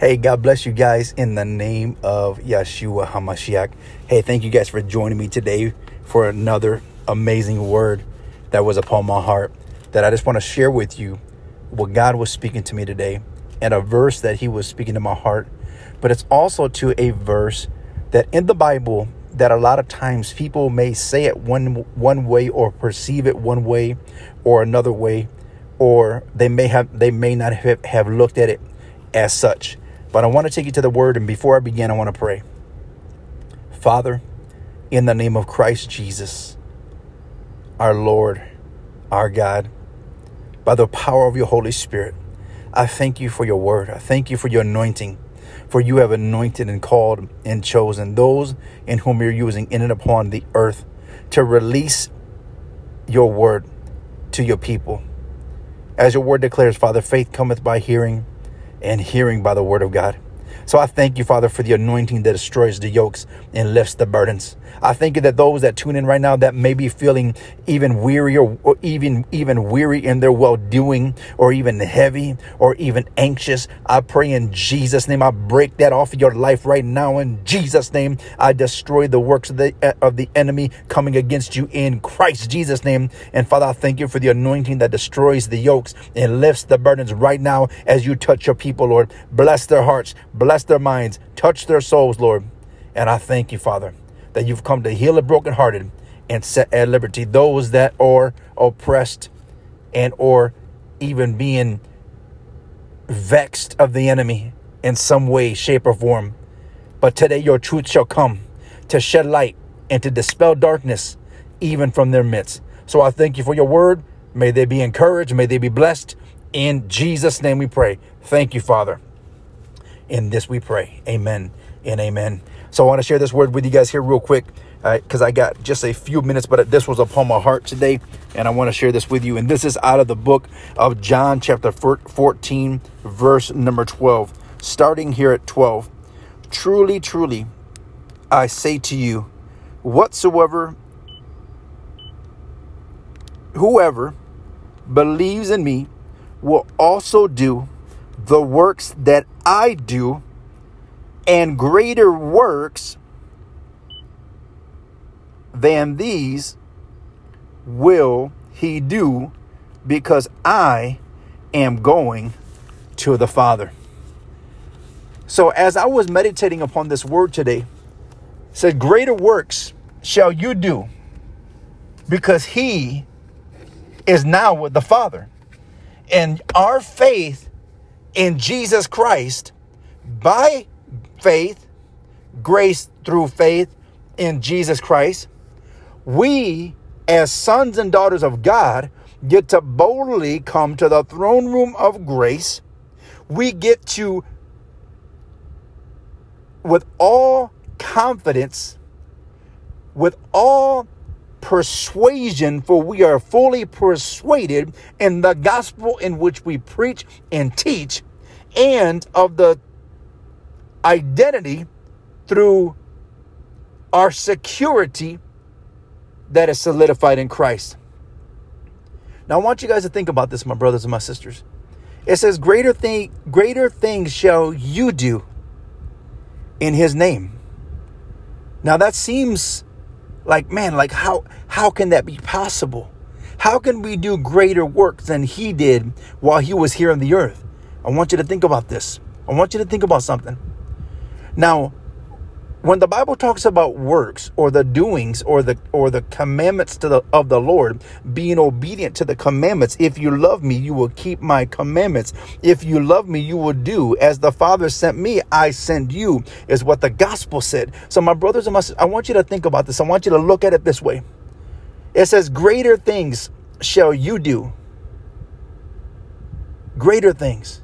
Hey, God bless you guys in the name of Yeshua HaMashiach. Hey, thank you guys for joining me today for another amazing word that was upon my heart that I just want to share with you what God was speaking to me today and a verse that He was speaking to my heart. But it's also to a verse that in the Bible that a lot of times people may say it one one way or perceive it one way or another way or they may have they may not have, have looked at it as such but I want to take you to the word. And before I begin, I want to pray. Father, in the name of Christ Jesus, our Lord, our God, by the power of your Holy Spirit, I thank you for your word. I thank you for your anointing. For you have anointed and called and chosen those in whom you're using in and upon the earth to release your word to your people. As your word declares, Father, faith cometh by hearing and hearing by the word of God. So I thank you, Father, for the anointing that destroys the yokes and lifts the burdens. I thank you that those that tune in right now that may be feeling even weary or, or even even weary in their well doing or even heavy or even anxious, I pray in Jesus' name I break that off of your life right now in Jesus' name. I destroy the works of the of the enemy coming against you in Christ Jesus' name. And Father, I thank you for the anointing that destroys the yokes and lifts the burdens right now as you touch your people, Lord. Bless their hearts, bless their minds, touch their souls, Lord. And I thank you, Father, that you've come to heal the brokenhearted and set at liberty those that are oppressed and or even being vexed of the enemy in some way, shape, or form. But today your truth shall come to shed light and to dispel darkness even from their midst. So I thank you for your word. May they be encouraged. May they be blessed. In Jesus' name we pray. Thank you, Father. In this we pray. Amen and amen. So I want to share this word with you guys here real quick because uh, I got just a few minutes, but this was upon my heart today, and I want to share this with you. And this is out of the book of John, chapter 14, verse number 12, starting here at 12. Truly, truly, I say to you, whatsoever, whoever believes in me will also do the works that I do, and greater works than these will he do because I am going to the Father. So as I was meditating upon this word today, said greater works shall you do because he is now with the Father. And our faith in Jesus Christ by faith, grace through faith in Jesus Christ, we as sons and daughters of God get to boldly come to the throne room of grace. We get to, with all confidence, with all persuasion, for we are fully persuaded in the gospel in which we preach and teach, and of the identity through our security that is solidified in Christ. Now I want you guys to think about this, my brothers and my sisters. It says, Greater thing, greater things shall you do in his name. Now that seems like, man, like how how can that be possible? How can we do greater works than he did while he was here on the earth? I want you to think about this. I want you to think about something. Now, when the Bible talks about works or the doings or the or the commandments to the of the Lord, being obedient to the commandments, if you love me, you will keep my commandments. If you love me, you will do as the Father sent me, I send you, is what the gospel said. So, my brothers and my sisters, I want you to think about this. I want you to look at it this way. It says, Greater things shall you do. Greater things.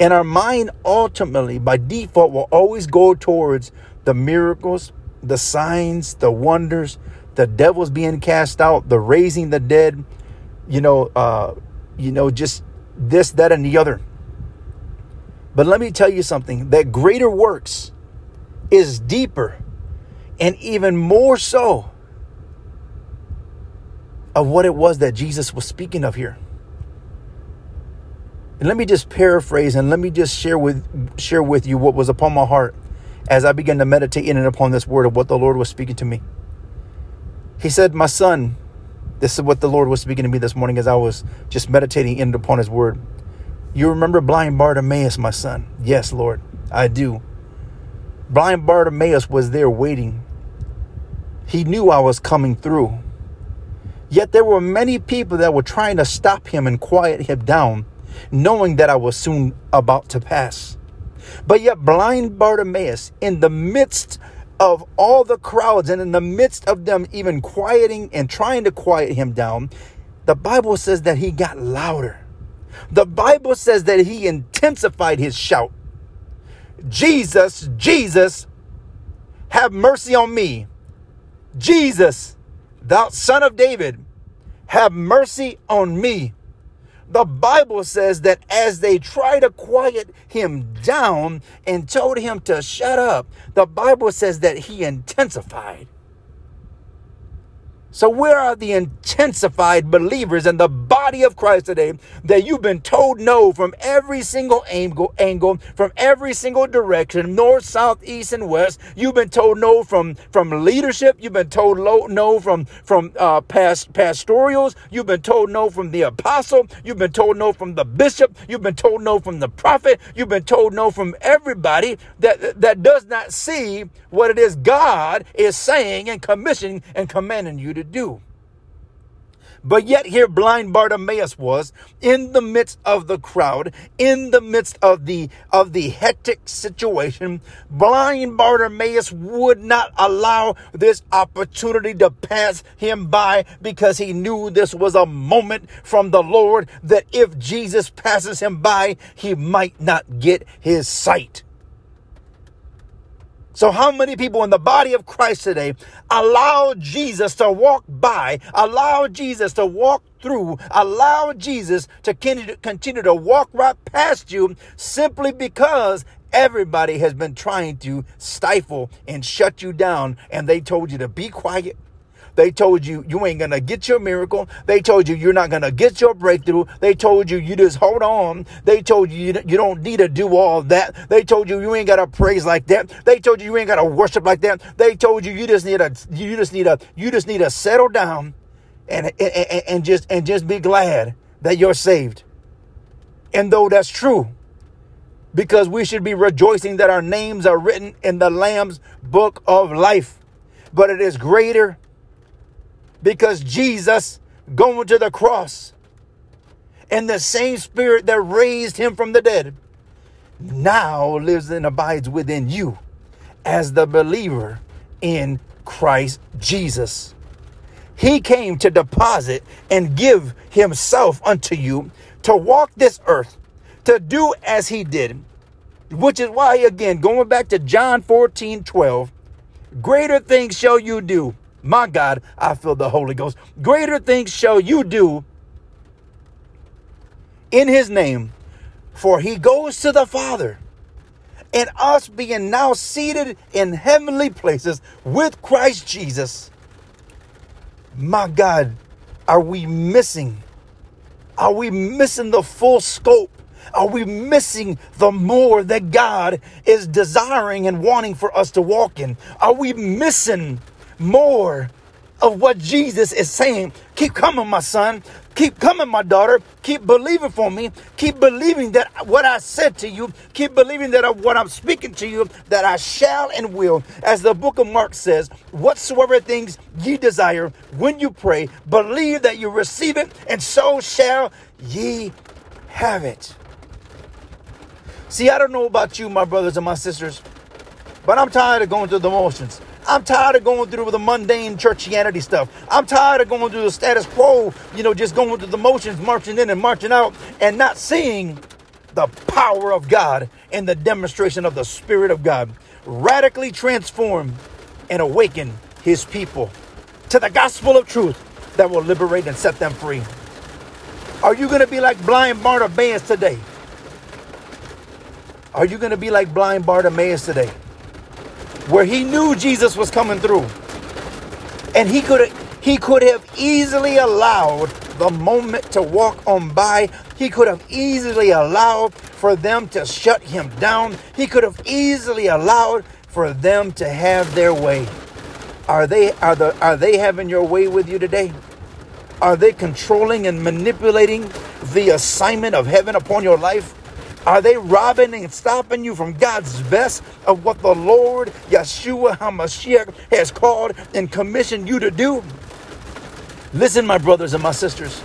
And our mind ultimately, by default, will always go towards the miracles, the signs, the wonders, the devils being cast out, the raising the dead, you know, uh, you know, just this, that, and the other. But let me tell you something that greater works is deeper and even more so of what it was that Jesus was speaking of here. And let me just paraphrase and let me just share with share with you what was upon my heart as I began to meditate in and upon this word of what the Lord was speaking to me. He said, My son, this is what the Lord was speaking to me this morning as I was just meditating in and upon his word. You remember blind Bartimaeus, my son? Yes, Lord, I do. Blind Bartimaeus was there waiting. He knew I was coming through. Yet there were many people that were trying to stop him and quiet him down, knowing that I was soon about to pass. But yet, blind Bartimaeus, in the midst of all the crowds and in the midst of them even quieting and trying to quiet him down, the Bible says that he got louder. The Bible says that he intensified his shout Jesus, Jesus, have mercy on me. Jesus, thou son of David, have mercy on me. The Bible says that as they tried to quiet him down and told him to shut up, the Bible says that he intensified. So, where are the intensified believers in the body of Christ today that you've been told no from every single angle, angle from every single direction, north, south, east, and west? You've been told no from from leadership. You've been told no from from uh, past pastorals. You've been told no from the apostle. You've been told no from the bishop. You've been told no from the prophet. You've been told no from everybody that that does not see what it is God is saying and commissioning and commanding you to do. But yet here blind Bartimaeus was in the midst of the crowd, in the midst of the of the hectic situation. Blind Bartimaeus would not allow this opportunity to pass him by because he knew this was a moment from the Lord that if Jesus passes him by, he might not get his sight. So, how many people in the body of Christ today allow Jesus to walk by, allow Jesus to walk through, allow Jesus to continue to walk right past you simply because everybody has been trying to stifle and shut you down and they told you to be quiet, they told you you ain't going to get your miracle. They told you you're not going to get your breakthrough. They told you you just hold on. They told you you don't need to do all that. They told you you ain't got to praise like that. They told you you ain't got to worship like that. They told you you just need to you just need to you just need to settle down and, and, and just and just be glad that you're saved. And though that's true, because we should be rejoicing that our names are written in the Lamb's book of life. But it is greater because Jesus going to the cross and the same spirit that raised him from the dead now lives and abides within you as the believer in Christ Jesus. He came to deposit and give himself unto you to walk this earth, to do as he did, which is why, again, going back to John 14 12, greater things shall you do my God, I feel the Holy Ghost. Greater things shall you do in his name, for he goes to the Father. And us being now seated in heavenly places with Christ Jesus. My God, are we missing? Are we missing the full scope? Are we missing the more that God is desiring and wanting for us to walk in? Are we missing more of what Jesus is saying. Keep coming, my son. Keep coming, my daughter. Keep believing for me. Keep believing that what I said to you, keep believing that what I'm speaking to you, that I shall and will. As the book of Mark says, whatsoever things ye desire when you pray, believe that you receive it, and so shall ye have it. See, I don't know about you, my brothers and my sisters, but I'm tired of going through the motions. I'm tired of going through the mundane churchianity stuff. I'm tired of going through the status quo, you know, just going through the motions, marching in and marching out, and not seeing the power of God and the demonstration of the Spirit of God radically transform and awaken His people to the gospel of truth that will liberate and set them free. Are you going to be like blind Bartimaeus today? Are you going to be like blind Bartimaeus today? Where he knew Jesus was coming through. And he could he could have easily allowed the moment to walk on by. He could have easily allowed for them to shut him down. He could have easily allowed for them to have their way. Are they are the are they having your way with you today? Are they controlling and manipulating the assignment of heaven upon your life? Are they robbing and stopping you from God's best of what the Lord Yeshua HaMashiach has called and commissioned you to do? Listen, my brothers and my sisters.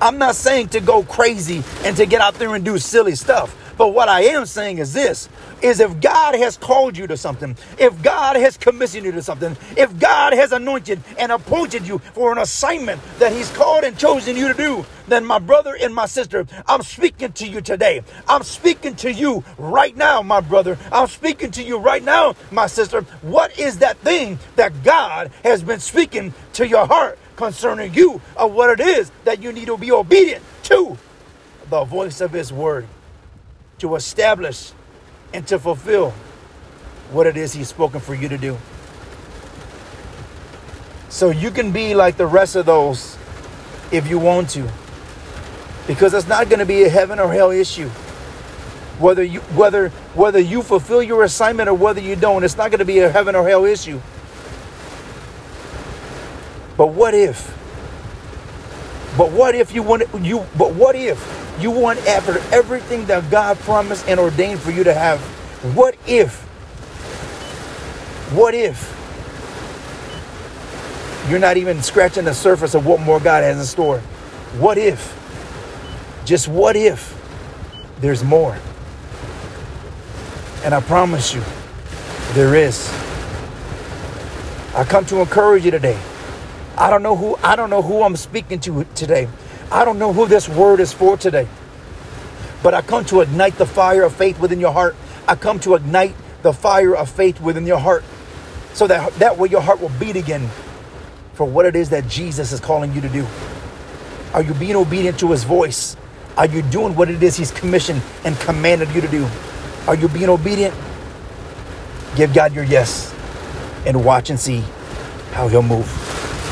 I'm not saying to go crazy and to get out there and do silly stuff. But what I am saying is this is if God has called you to something, if God has commissioned you to something, if God has anointed and appointed you for an assignment that He's called and chosen you to do, then my brother and my sister, I'm speaking to you today. I'm speaking to you right now, my brother. I'm speaking to you right now, my sister. What is that thing that God has been speaking to your heart concerning you of what it is that you need to be obedient to? The voice of His word to establish and to fulfill what it is He's spoken for you to do. So you can be like the rest of those if you want to. Because it's not going to be a heaven or hell issue. Whether you whether whether you fulfill your assignment or whether you don't, it's not going to be a heaven or hell issue. But what if? But what if you want you but what if you want after everything that God promised and ordained for you to have. What if? What if? You're not even scratching the surface of what more God has in store. What if? Just what if there's more? And I promise you, there is. I come to encourage you today. I don't know who I don't know who I'm speaking to today. I don't know who this word is for today. But I come to ignite the fire of faith within your heart. I come to ignite the fire of faith within your heart. So that that way your heart will beat again for what it is that Jesus is calling you to do. Are you being obedient to his voice? Are you doing what it is he's commissioned and commanded you to do? Are you being obedient? Give God your yes and watch and see how he'll move.